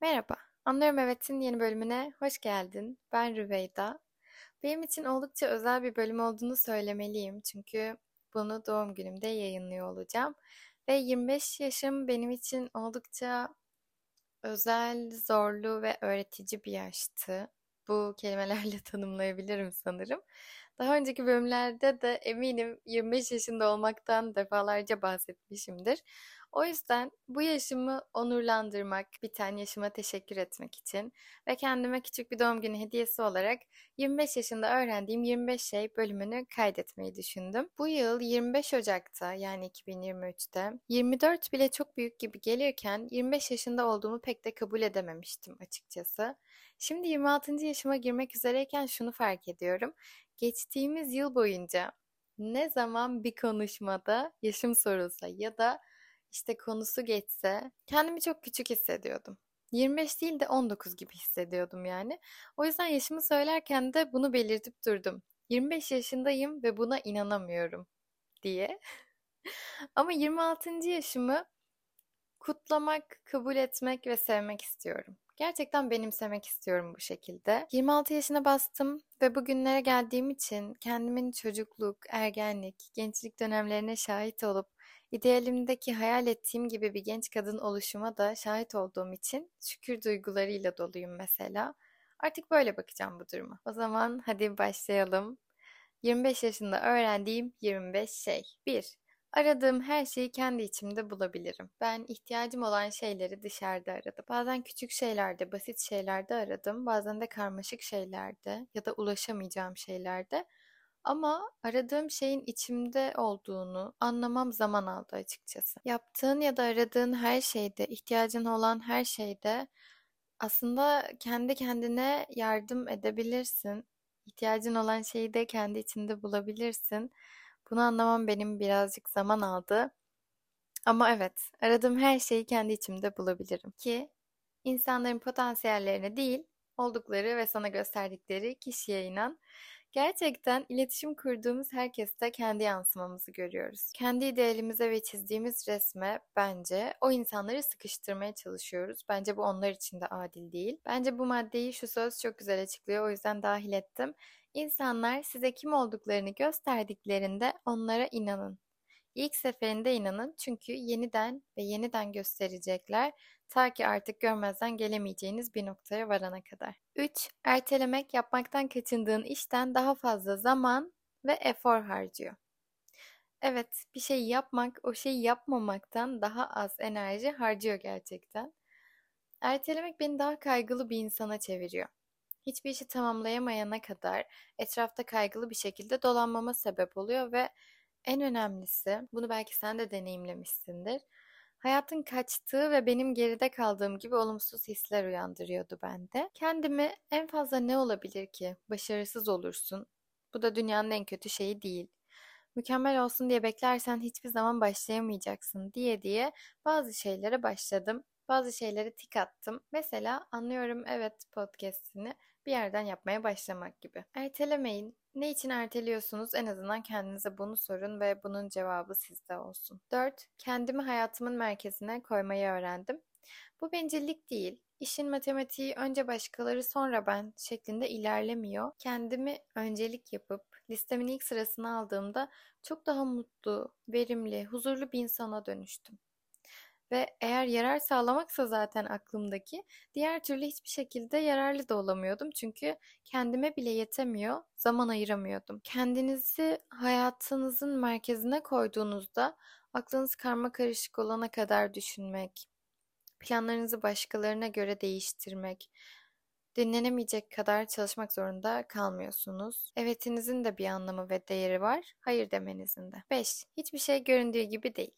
Merhaba, Anlıyorum Evet'in yeni bölümüne hoş geldin. Ben Rüveyda. Benim için oldukça özel bir bölüm olduğunu söylemeliyim. Çünkü bunu doğum günümde yayınlıyor olacağım. Ve 25 yaşım benim için oldukça özel, zorlu ve öğretici bir yaştı. Bu kelimelerle tanımlayabilirim sanırım. Daha önceki bölümlerde de eminim 25 yaşında olmaktan defalarca bahsetmişimdir. O yüzden bu yaşımı onurlandırmak, biten yaşıma teşekkür etmek için ve kendime küçük bir doğum günü hediyesi olarak 25 yaşında öğrendiğim 25 şey bölümünü kaydetmeyi düşündüm. Bu yıl 25 Ocak'ta yani 2023'te 24 bile çok büyük gibi gelirken 25 yaşında olduğumu pek de kabul edememiştim açıkçası. Şimdi 26. yaşıma girmek üzereyken şunu fark ediyorum. Geçtiğimiz yıl boyunca ne zaman bir konuşmada yaşım sorulsa ya da işte konusu geçse kendimi çok küçük hissediyordum. 25 değil de 19 gibi hissediyordum yani. O yüzden yaşımı söylerken de bunu belirtip durdum. 25 yaşındayım ve buna inanamıyorum diye. Ama 26. yaşımı kutlamak, kabul etmek ve sevmek istiyorum. Gerçekten benimsemek istiyorum bu şekilde. 26 yaşına bastım ve bugünlere geldiğim için kendimin çocukluk, ergenlik, gençlik dönemlerine şahit olup idealimdeki hayal ettiğim gibi bir genç kadın oluşuma da şahit olduğum için şükür duygularıyla doluyum mesela. Artık böyle bakacağım bu duruma. O zaman hadi başlayalım. 25 yaşında öğrendiğim 25 şey. 1. Aradığım her şeyi kendi içimde bulabilirim. Ben ihtiyacım olan şeyleri dışarıda aradım. Bazen küçük şeylerde, basit şeylerde aradım. Bazen de karmaşık şeylerde ya da ulaşamayacağım şeylerde. Ama aradığım şeyin içimde olduğunu anlamam zaman aldı açıkçası. Yaptığın ya da aradığın her şeyde, ihtiyacın olan her şeyde aslında kendi kendine yardım edebilirsin. İhtiyacın olan şeyi de kendi içinde bulabilirsin. Bunu anlamam benim birazcık zaman aldı. Ama evet, aradığım her şeyi kendi içimde bulabilirim ki insanların potansiyellerine değil, oldukları ve sana gösterdikleri kişiye inan. Gerçekten iletişim kurduğumuz herkeste kendi yansımamızı görüyoruz. Kendi idealimize ve çizdiğimiz resme bence o insanları sıkıştırmaya çalışıyoruz. Bence bu onlar için de adil değil. Bence bu maddeyi şu söz çok güzel açıklıyor. O yüzden dahil ettim. İnsanlar size kim olduklarını gösterdiklerinde onlara inanın. İlk seferinde inanın çünkü yeniden ve yeniden gösterecekler ta ki artık görmezden gelemeyeceğiniz bir noktaya varana kadar. 3. Ertelemek yapmaktan kaçındığın işten daha fazla zaman ve efor harcıyor. Evet, bir şey yapmak o şeyi yapmamaktan daha az enerji harcıyor gerçekten. Ertelemek beni daha kaygılı bir insana çeviriyor. Hiçbir işi tamamlayamayana kadar etrafta kaygılı bir şekilde dolanmama sebep oluyor ve en önemlisi, bunu belki sen de deneyimlemişsindir. Hayatın kaçtığı ve benim geride kaldığım gibi olumsuz hisler uyandırıyordu bende. Kendimi en fazla ne olabilir ki? Başarısız olursun. Bu da dünyanın en kötü şeyi değil. Mükemmel olsun diye beklersen hiçbir zaman başlayamayacaksın diye diye bazı şeylere başladım. Bazı şeylere tik attım. Mesela anlıyorum evet podcast'ini bir yerden yapmaya başlamak gibi. Ertelemeyin. Ne için erteliyorsunuz? En azından kendinize bunu sorun ve bunun cevabı sizde olsun. 4. Kendimi hayatımın merkezine koymayı öğrendim. Bu bencillik değil. İşin matematiği önce başkaları sonra ben şeklinde ilerlemiyor. Kendimi öncelik yapıp listemin ilk sırasını aldığımda çok daha mutlu, verimli, huzurlu bir insana dönüştüm. Ve eğer yarar sağlamaksa zaten aklımdaki, diğer türlü hiçbir şekilde yararlı da olamıyordum. Çünkü kendime bile yetemiyor, zaman ayıramıyordum. Kendinizi hayatınızın merkezine koyduğunuzda aklınız karma karışık olana kadar düşünmek, planlarınızı başkalarına göre değiştirmek, dinlenemeyecek kadar çalışmak zorunda kalmıyorsunuz. Evetinizin de bir anlamı ve değeri var, hayır demenizin de. 5. Hiçbir şey göründüğü gibi değil.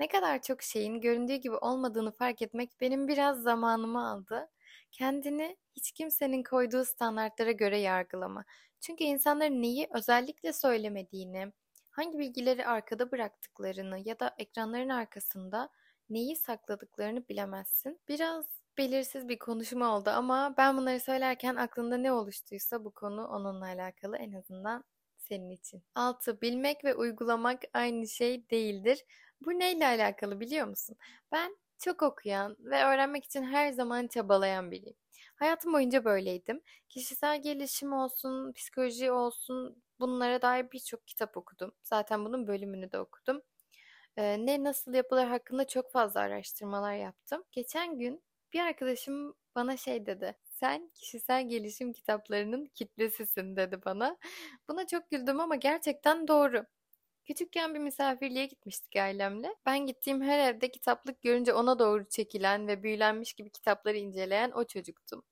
Ne kadar çok şeyin göründüğü gibi olmadığını fark etmek benim biraz zamanımı aldı. Kendini hiç kimsenin koyduğu standartlara göre yargılama. Çünkü insanların neyi özellikle söylemediğini, hangi bilgileri arkada bıraktıklarını ya da ekranların arkasında neyi sakladıklarını bilemezsin. Biraz belirsiz bir konuşma oldu ama ben bunları söylerken aklında ne oluştuysa bu konu onunla alakalı en azından senin için. 6. Bilmek ve uygulamak aynı şey değildir. Bu neyle alakalı biliyor musun? Ben Çok okuyan ve öğrenmek için her zaman çabalayan biriyim. Hayatım boyunca böyleydim. Kişisel gelişim olsun, psikoloji olsun bunlara dair birçok kitap okudum. Zaten bunun bölümünü de okudum. Ee, ne nasıl yapılır hakkında çok fazla araştırmalar yaptım. Geçen gün bir arkadaşım bana şey dedi. Sen kişisel gelişim kitaplarının kitlesisin dedi bana. Buna çok güldüm ama gerçekten doğru. Küçükken bir misafirliğe gitmiştik ailemle. Ben gittiğim her evde kitaplık görünce ona doğru çekilen ve büyülenmiş gibi kitapları inceleyen o çocuktum.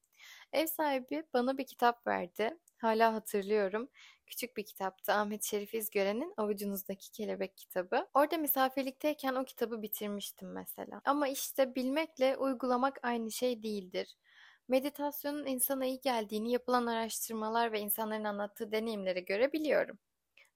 Ev sahibi bana bir kitap verdi. Hala hatırlıyorum. Küçük bir kitaptı. Ahmet Şerif İzgören'in Avucunuzdaki Kelebek kitabı. Orada misafirlikteyken o kitabı bitirmiştim mesela. Ama işte bilmekle uygulamak aynı şey değildir. Meditasyonun insana iyi geldiğini yapılan araştırmalar ve insanların anlattığı deneyimlere göre biliyorum.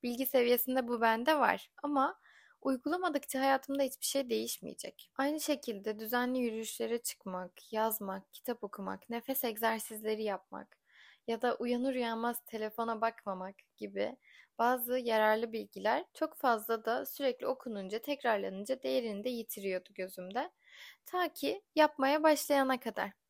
Bilgi seviyesinde bu bende var ama uygulamadıkça hayatımda hiçbir şey değişmeyecek. Aynı şekilde düzenli yürüyüşlere çıkmak, yazmak, kitap okumak, nefes egzersizleri yapmak ya da uyanır uyanmaz telefona bakmamak gibi bazı yararlı bilgiler çok fazla da sürekli okununca, tekrarlanınca değerini de yitiriyordu gözümde. Ta ki yapmaya başlayana kadar.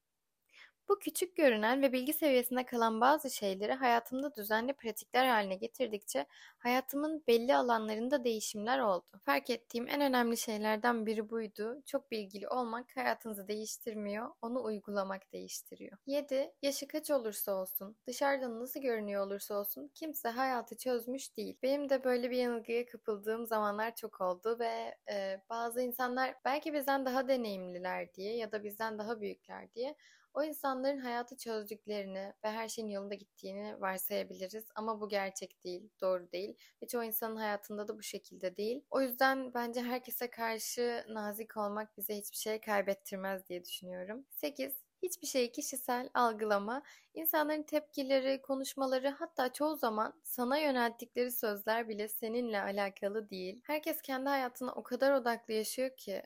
Bu küçük görünen ve bilgi seviyesinde kalan bazı şeyleri hayatımda düzenli pratikler haline getirdikçe hayatımın belli alanlarında değişimler oldu. Fark ettiğim en önemli şeylerden biri buydu. Çok bilgili olmak hayatınızı değiştirmiyor, onu uygulamak değiştiriyor. 7. Yaşı kaç olursa olsun, dışarıdan nasıl görünüyor olursa olsun kimse hayatı çözmüş değil. Benim de böyle bir yanılgıya kapıldığım zamanlar çok oldu ve e, bazı insanlar belki bizden daha deneyimliler diye ya da bizden daha büyükler diye o insanların hayatı çözdüklerini ve her şeyin yolunda gittiğini varsayabiliriz ama bu gerçek değil, doğru değil ve çoğu insanın hayatında da bu şekilde değil. O yüzden bence herkese karşı nazik olmak bize hiçbir şey kaybettirmez diye düşünüyorum. 8. Hiçbir şeyi kişisel algılama, insanların tepkileri, konuşmaları hatta çoğu zaman sana yönelttikleri sözler bile seninle alakalı değil. Herkes kendi hayatına o kadar odaklı yaşıyor ki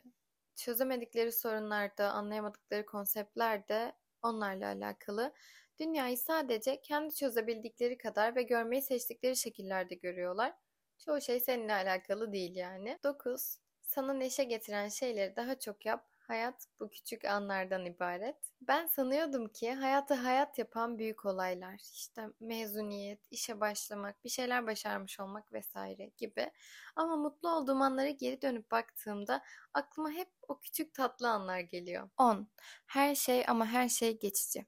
çözemedikleri sorunlarda, anlayamadıkları konseptler de onlarla alakalı. Dünyayı sadece kendi çözebildikleri kadar ve görmeyi seçtikleri şekillerde görüyorlar. Çoğu şey seninle alakalı değil yani. 9. Sana neşe getiren şeyleri daha çok yap Hayat bu küçük anlardan ibaret. Ben sanıyordum ki hayatı hayat yapan büyük olaylar, işte mezuniyet, işe başlamak, bir şeyler başarmış olmak vesaire gibi. Ama mutlu olduğum anlara geri dönüp baktığımda aklıma hep o küçük tatlı anlar geliyor. 10. Her şey ama her şey geçici.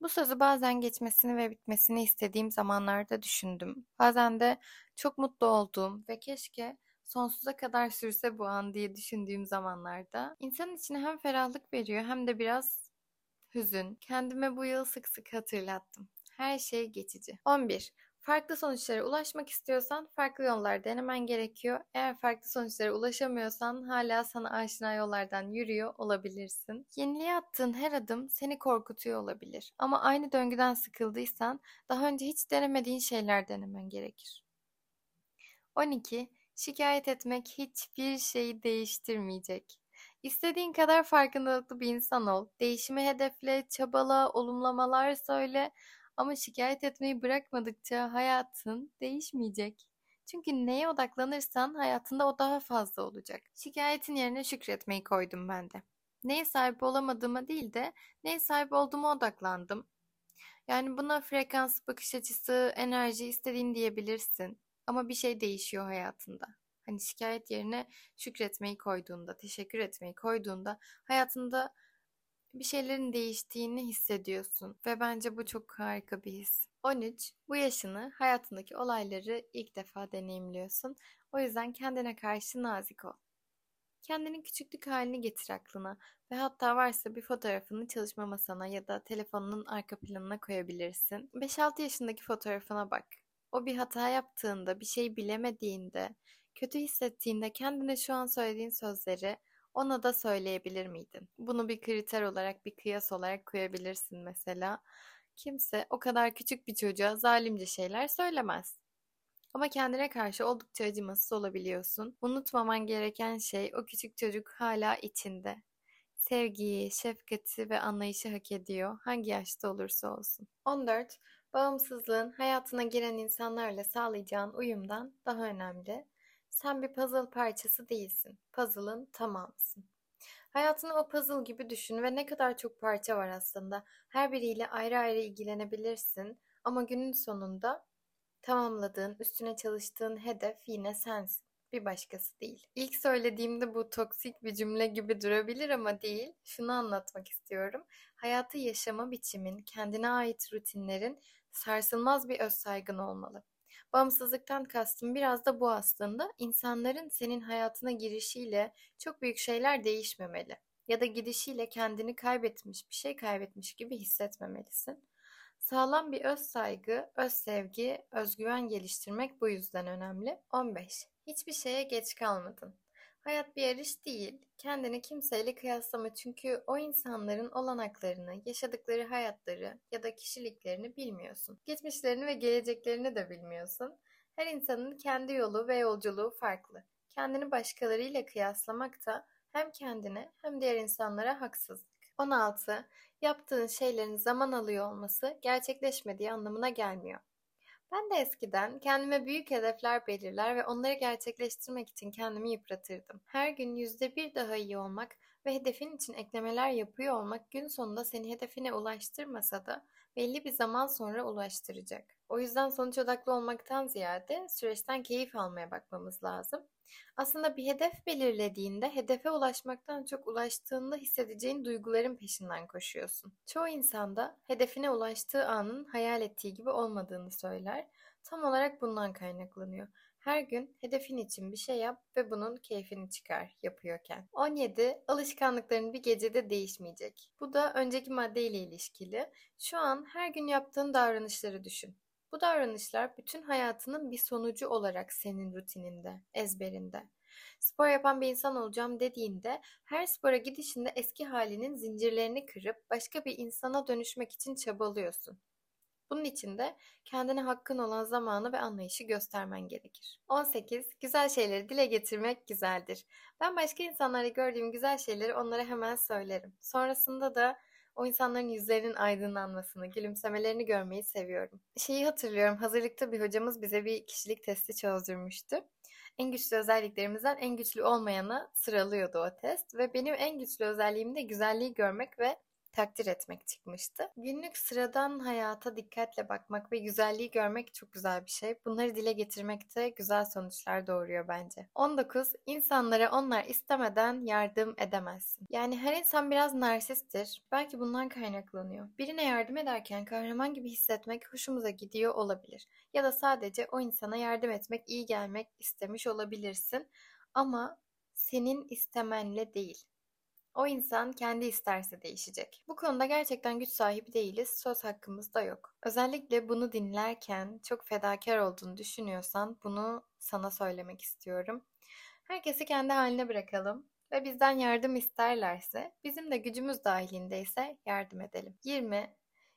Bu sözü bazen geçmesini ve bitmesini istediğim zamanlarda düşündüm. Bazen de çok mutlu olduğum ve keşke sonsuza kadar sürse bu an diye düşündüğüm zamanlarda insanın içine hem ferahlık veriyor hem de biraz hüzün. Kendime bu yıl sık sık hatırlattım. Her şey geçici. 11. Farklı sonuçlara ulaşmak istiyorsan farklı yollar denemen gerekiyor. Eğer farklı sonuçlara ulaşamıyorsan hala sana aşina yollardan yürüyor olabilirsin. Yeniliğe attığın her adım seni korkutuyor olabilir. Ama aynı döngüden sıkıldıysan daha önce hiç denemediğin şeyler denemen gerekir. 12. Şikayet etmek hiçbir şeyi değiştirmeyecek. İstediğin kadar farkındalıklı bir insan ol. Değişimi hedefle, çabala, olumlamalar söyle ama şikayet etmeyi bırakmadıkça hayatın değişmeyecek. Çünkü neye odaklanırsan hayatında o daha fazla olacak. Şikayetin yerine şükretmeyi koydum ben de. Neye sahip olamadığıma değil de neye sahip olduğuma odaklandım. Yani buna frekans, bakış açısı, enerji istediğin diyebilirsin. Ama bir şey değişiyor hayatında. Hani şikayet yerine şükretmeyi koyduğunda, teşekkür etmeyi koyduğunda hayatında bir şeylerin değiştiğini hissediyorsun ve bence bu çok harika bir his. 13. Bu yaşını hayatındaki olayları ilk defa deneyimliyorsun. O yüzden kendine karşı nazik ol. Kendinin küçüklük halini getir aklına ve hatta varsa bir fotoğrafını çalışma masana ya da telefonunun arka planına koyabilirsin. 5-6 yaşındaki fotoğrafına bak. O bir hata yaptığında, bir şey bilemediğinde, kötü hissettiğinde kendine şu an söylediğin sözleri ona da söyleyebilir miydin? Bunu bir kriter olarak, bir kıyas olarak koyabilirsin mesela. Kimse o kadar küçük bir çocuğa zalimce şeyler söylemez. Ama kendine karşı oldukça acımasız olabiliyorsun. Unutmaman gereken şey o küçük çocuk hala içinde. Sevgiyi, şefkati ve anlayışı hak ediyor hangi yaşta olursa olsun. 14. Bağımsızlığın hayatına giren insanlarla sağlayacağın uyumdan daha önemli. Sen bir puzzle parçası değilsin. Puzzle'ın tamamısın. Hayatını o puzzle gibi düşün ve ne kadar çok parça var aslında. Her biriyle ayrı ayrı ilgilenebilirsin ama günün sonunda tamamladığın, üstüne çalıştığın hedef yine sensin. Bir başkası değil. İlk söylediğimde bu toksik bir cümle gibi durabilir ama değil. Şunu anlatmak istiyorum. Hayatı yaşama biçimin, kendine ait rutinlerin sarsılmaz bir öz saygın olmalı. Bağımsızlıktan kastım biraz da bu aslında. İnsanların senin hayatına girişiyle çok büyük şeyler değişmemeli. Ya da gidişiyle kendini kaybetmiş, bir şey kaybetmiş gibi hissetmemelisin. Sağlam bir öz saygı, öz sevgi, özgüven geliştirmek bu yüzden önemli. 15. Hiçbir şeye geç kalmadın. Hayat bir yarış değil. Kendini kimseyle kıyaslama çünkü o insanların olanaklarını, yaşadıkları hayatları ya da kişiliklerini bilmiyorsun. Geçmişlerini ve geleceklerini de bilmiyorsun. Her insanın kendi yolu ve yolculuğu farklı. Kendini başkalarıyla kıyaslamak da hem kendine hem diğer insanlara haksızlık. 16. Yaptığın şeylerin zaman alıyor olması gerçekleşmediği anlamına gelmiyor. Ben de eskiden kendime büyük hedefler belirler ve onları gerçekleştirmek için kendimi yıpratırdım. Her gün yüzde bir daha iyi olmak ve hedefin için eklemeler yapıyor olmak gün sonunda seni hedefine ulaştırmasa da belli bir zaman sonra ulaştıracak. O yüzden sonuç odaklı olmaktan ziyade süreçten keyif almaya bakmamız lazım. Aslında bir hedef belirlediğinde hedefe ulaşmaktan çok ulaştığında hissedeceğin duyguların peşinden koşuyorsun. Çoğu insanda hedefine ulaştığı anın hayal ettiği gibi olmadığını söyler. Tam olarak bundan kaynaklanıyor. Her gün hedefin için bir şey yap ve bunun keyfini çıkar yapıyorken. 17. Alışkanlıkların bir gecede değişmeyecek. Bu da önceki maddeyle ilişkili. Şu an her gün yaptığın davranışları düşün. Bu davranışlar bütün hayatının bir sonucu olarak senin rutininde, ezberinde. Spor yapan bir insan olacağım dediğinde her spora gidişinde eski halinin zincirlerini kırıp başka bir insana dönüşmek için çabalıyorsun. Bunun için de kendine hakkın olan zamanı ve anlayışı göstermen gerekir. 18. Güzel şeyleri dile getirmek güzeldir. Ben başka insanlarda gördüğüm güzel şeyleri onlara hemen söylerim. Sonrasında da o insanların yüzlerinin aydınlanmasını, gülümsemelerini görmeyi seviyorum. Şeyi hatırlıyorum, hazırlıkta bir hocamız bize bir kişilik testi çözdürmüştü. En güçlü özelliklerimizden en güçlü olmayana sıralıyordu o test ve benim en güçlü özelliğim de güzelliği görmek ve takdir etmek çıkmıştı. Günlük sıradan hayata dikkatle bakmak ve güzelliği görmek çok güzel bir şey. Bunları dile getirmek de güzel sonuçlar doğuruyor bence. 19. İnsanlara onlar istemeden yardım edemezsin. Yani her insan biraz narsisttir. Belki bundan kaynaklanıyor. Birine yardım ederken kahraman gibi hissetmek hoşumuza gidiyor olabilir. Ya da sadece o insana yardım etmek, iyi gelmek istemiş olabilirsin. Ama senin istemenle değil. O insan kendi isterse değişecek. Bu konuda gerçekten güç sahibi değiliz, söz hakkımız da yok. Özellikle bunu dinlerken çok fedakar olduğunu düşünüyorsan bunu sana söylemek istiyorum. Herkesi kendi haline bırakalım ve bizden yardım isterlerse, bizim de gücümüz dahilindeyse yardım edelim. 20.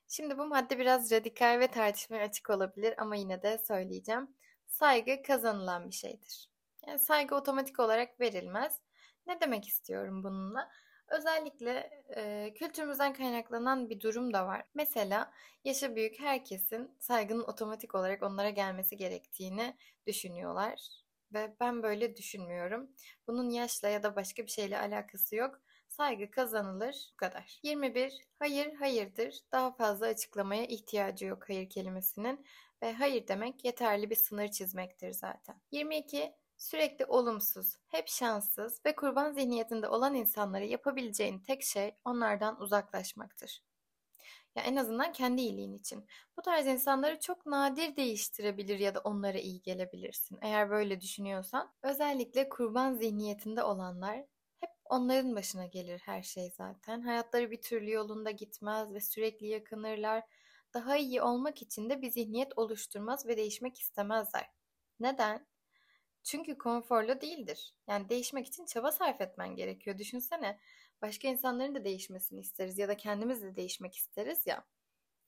Şimdi bu madde biraz radikal ve tartışmaya açık olabilir ama yine de söyleyeceğim. Saygı kazanılan bir şeydir. Yani saygı otomatik olarak verilmez. Ne demek istiyorum bununla? Özellikle e, kültürümüzden kaynaklanan bir durum da var. Mesela yaşı büyük herkesin saygının otomatik olarak onlara gelmesi gerektiğini düşünüyorlar. Ve ben böyle düşünmüyorum. Bunun yaşla ya da başka bir şeyle alakası yok. Saygı kazanılır bu kadar. 21. Hayır hayırdır. Daha fazla açıklamaya ihtiyacı yok hayır kelimesinin. Ve hayır demek yeterli bir sınır çizmektir zaten. 22. Sürekli olumsuz, hep şanssız ve kurban zihniyetinde olan insanlara yapabileceğin tek şey onlardan uzaklaşmaktır. Ya en azından kendi iyiliğin için. Bu tarz insanları çok nadir değiştirebilir ya da onlara iyi gelebilirsin. Eğer böyle düşünüyorsan, özellikle kurban zihniyetinde olanlar hep onların başına gelir her şey zaten. Hayatları bir türlü yolunda gitmez ve sürekli yakınırlar. Daha iyi olmak için de bir zihniyet oluşturmaz ve değişmek istemezler. Neden? Çünkü konforlu değildir. Yani değişmek için çaba sarf etmen gerekiyor. Düşünsene başka insanların da değişmesini isteriz ya da kendimiz de değişmek isteriz ya.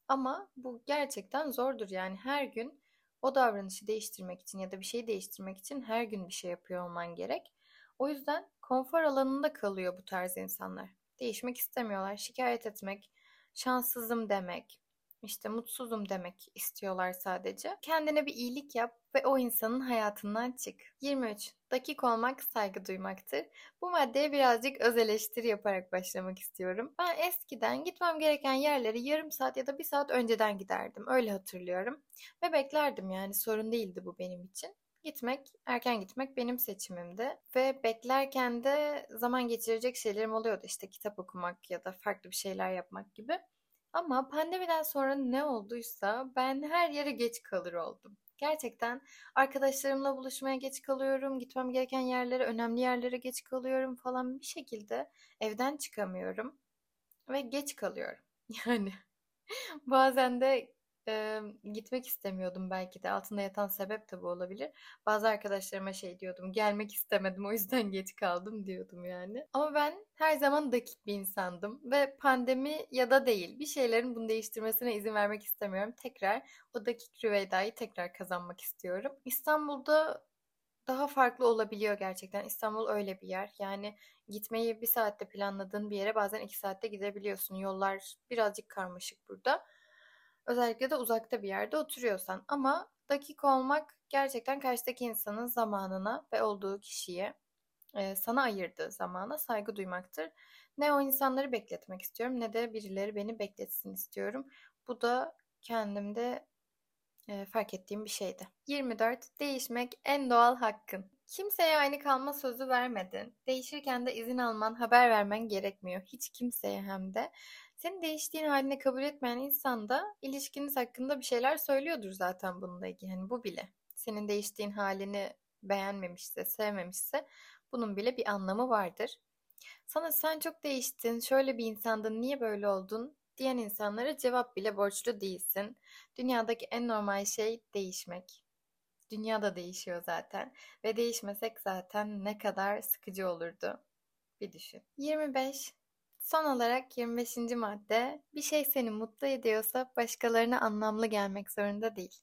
Ama bu gerçekten zordur yani her gün o davranışı değiştirmek için ya da bir şeyi değiştirmek için her gün bir şey yapıyor olman gerek. O yüzden konfor alanında kalıyor bu tarz insanlar. Değişmek istemiyorlar. Şikayet etmek, şanssızım demek, işte mutsuzum demek istiyorlar sadece. Kendine bir iyilik yap ve o insanın hayatından çık. 23. Dakik olmak saygı duymaktır. Bu maddeye birazcık öz eleştiri yaparak başlamak istiyorum. Ben eskiden gitmem gereken yerleri yarım saat ya da bir saat önceden giderdim. Öyle hatırlıyorum. Ve beklerdim yani sorun değildi bu benim için. Gitmek, erken gitmek benim seçimimdi. Ve beklerken de zaman geçirecek şeylerim oluyordu. İşte kitap okumak ya da farklı bir şeyler yapmak gibi. Ama pandemiden sonra ne olduysa ben her yere geç kalır oldum. Gerçekten arkadaşlarımla buluşmaya geç kalıyorum, gitmem gereken yerlere, önemli yerlere geç kalıyorum falan bir şekilde evden çıkamıyorum ve geç kalıyorum. Yani bazen de e, gitmek istemiyordum belki de. Altında yatan sebep de bu olabilir. Bazı arkadaşlarıma şey diyordum. Gelmek istemedim o yüzden geç kaldım diyordum yani. Ama ben her zaman dakik bir insandım. Ve pandemi ya da değil. Bir şeylerin bunu değiştirmesine izin vermek istemiyorum. Tekrar o dakik Rüveyda'yı tekrar kazanmak istiyorum. İstanbul'da daha farklı olabiliyor gerçekten. İstanbul öyle bir yer. Yani gitmeyi bir saatte planladığın bir yere bazen iki saatte gidebiliyorsun. Yollar birazcık karmaşık burada. Özellikle de uzakta bir yerde oturuyorsan. Ama dakik olmak gerçekten karşıdaki insanın zamanına ve olduğu kişiye e, sana ayırdığı zamana saygı duymaktır. Ne o insanları bekletmek istiyorum ne de birileri beni bekletsin istiyorum. Bu da kendimde e, fark ettiğim bir şeydi. 24. Değişmek en doğal hakkın. Kimseye aynı kalma sözü vermedin. Değişirken de izin alman, haber vermen gerekmiyor. Hiç kimseye hem de. Senin değiştiğin haline kabul etmeyen insan da ilişkiniz hakkında bir şeyler söylüyordur zaten bununla ilgili. Yani bu bile. Senin değiştiğin halini beğenmemişse, sevmemişse bunun bile bir anlamı vardır. Sana sen çok değiştin, şöyle bir insandın, niye böyle oldun diyen insanlara cevap bile borçlu değilsin. Dünyadaki en normal şey değişmek. Dünya da değişiyor zaten ve değişmesek zaten ne kadar sıkıcı olurdu. Bir düşün. 25. Son olarak 25. madde, bir şey seni mutlu ediyorsa başkalarına anlamlı gelmek zorunda değil.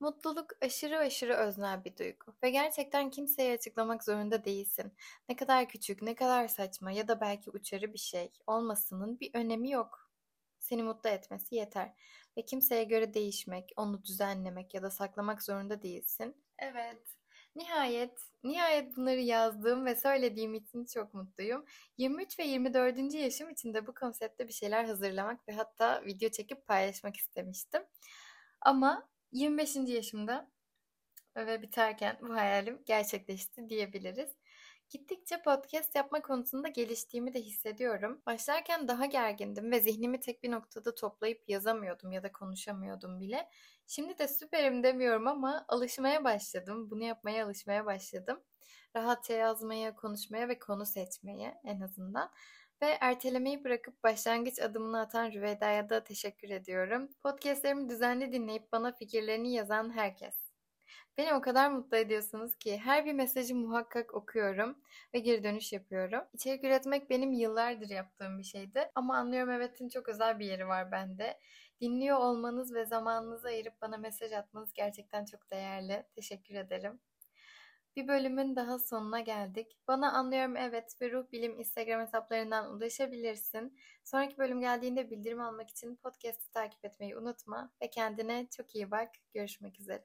Mutluluk aşırı aşırı öznel bir duygu ve gerçekten kimseye açıklamak zorunda değilsin. Ne kadar küçük, ne kadar saçma ya da belki uçarı bir şey olmasının bir önemi yok. Seni mutlu etmesi yeter ve kimseye göre değişmek, onu düzenlemek ya da saklamak zorunda değilsin. Evet, Nihayet, nihayet bunları yazdığım ve söylediğim için çok mutluyum. 23 ve 24. yaşım için de bu konsepte bir şeyler hazırlamak ve hatta video çekip paylaşmak istemiştim. Ama 25. yaşımda ve biterken bu hayalim gerçekleşti diyebiliriz. Gittikçe podcast yapma konusunda geliştiğimi de hissediyorum. Başlarken daha gergindim ve zihnimi tek bir noktada toplayıp yazamıyordum ya da konuşamıyordum bile. Şimdi de süperim demiyorum ama alışmaya başladım. Bunu yapmaya alışmaya başladım. Rahatça yazmaya, konuşmaya ve konu seçmeye en azından. Ve ertelemeyi bırakıp başlangıç adımını atan Rüveyda'ya da teşekkür ediyorum. Podcastlerimi düzenli dinleyip bana fikirlerini yazan herkes. Beni o kadar mutlu ediyorsunuz ki her bir mesajı muhakkak okuyorum ve geri dönüş yapıyorum. İçerik üretmek benim yıllardır yaptığım bir şeydi ama anlıyorum evet'in çok özel bir yeri var bende. Dinliyor olmanız ve zamanınızı ayırıp bana mesaj atmanız gerçekten çok değerli. Teşekkür ederim. Bir bölümün daha sonuna geldik. Bana Anlıyorum Evet ve Ruh Bilim Instagram hesaplarından ulaşabilirsin. Sonraki bölüm geldiğinde bildirim almak için podcast'ı takip etmeyi unutma ve kendine çok iyi bak. Görüşmek üzere.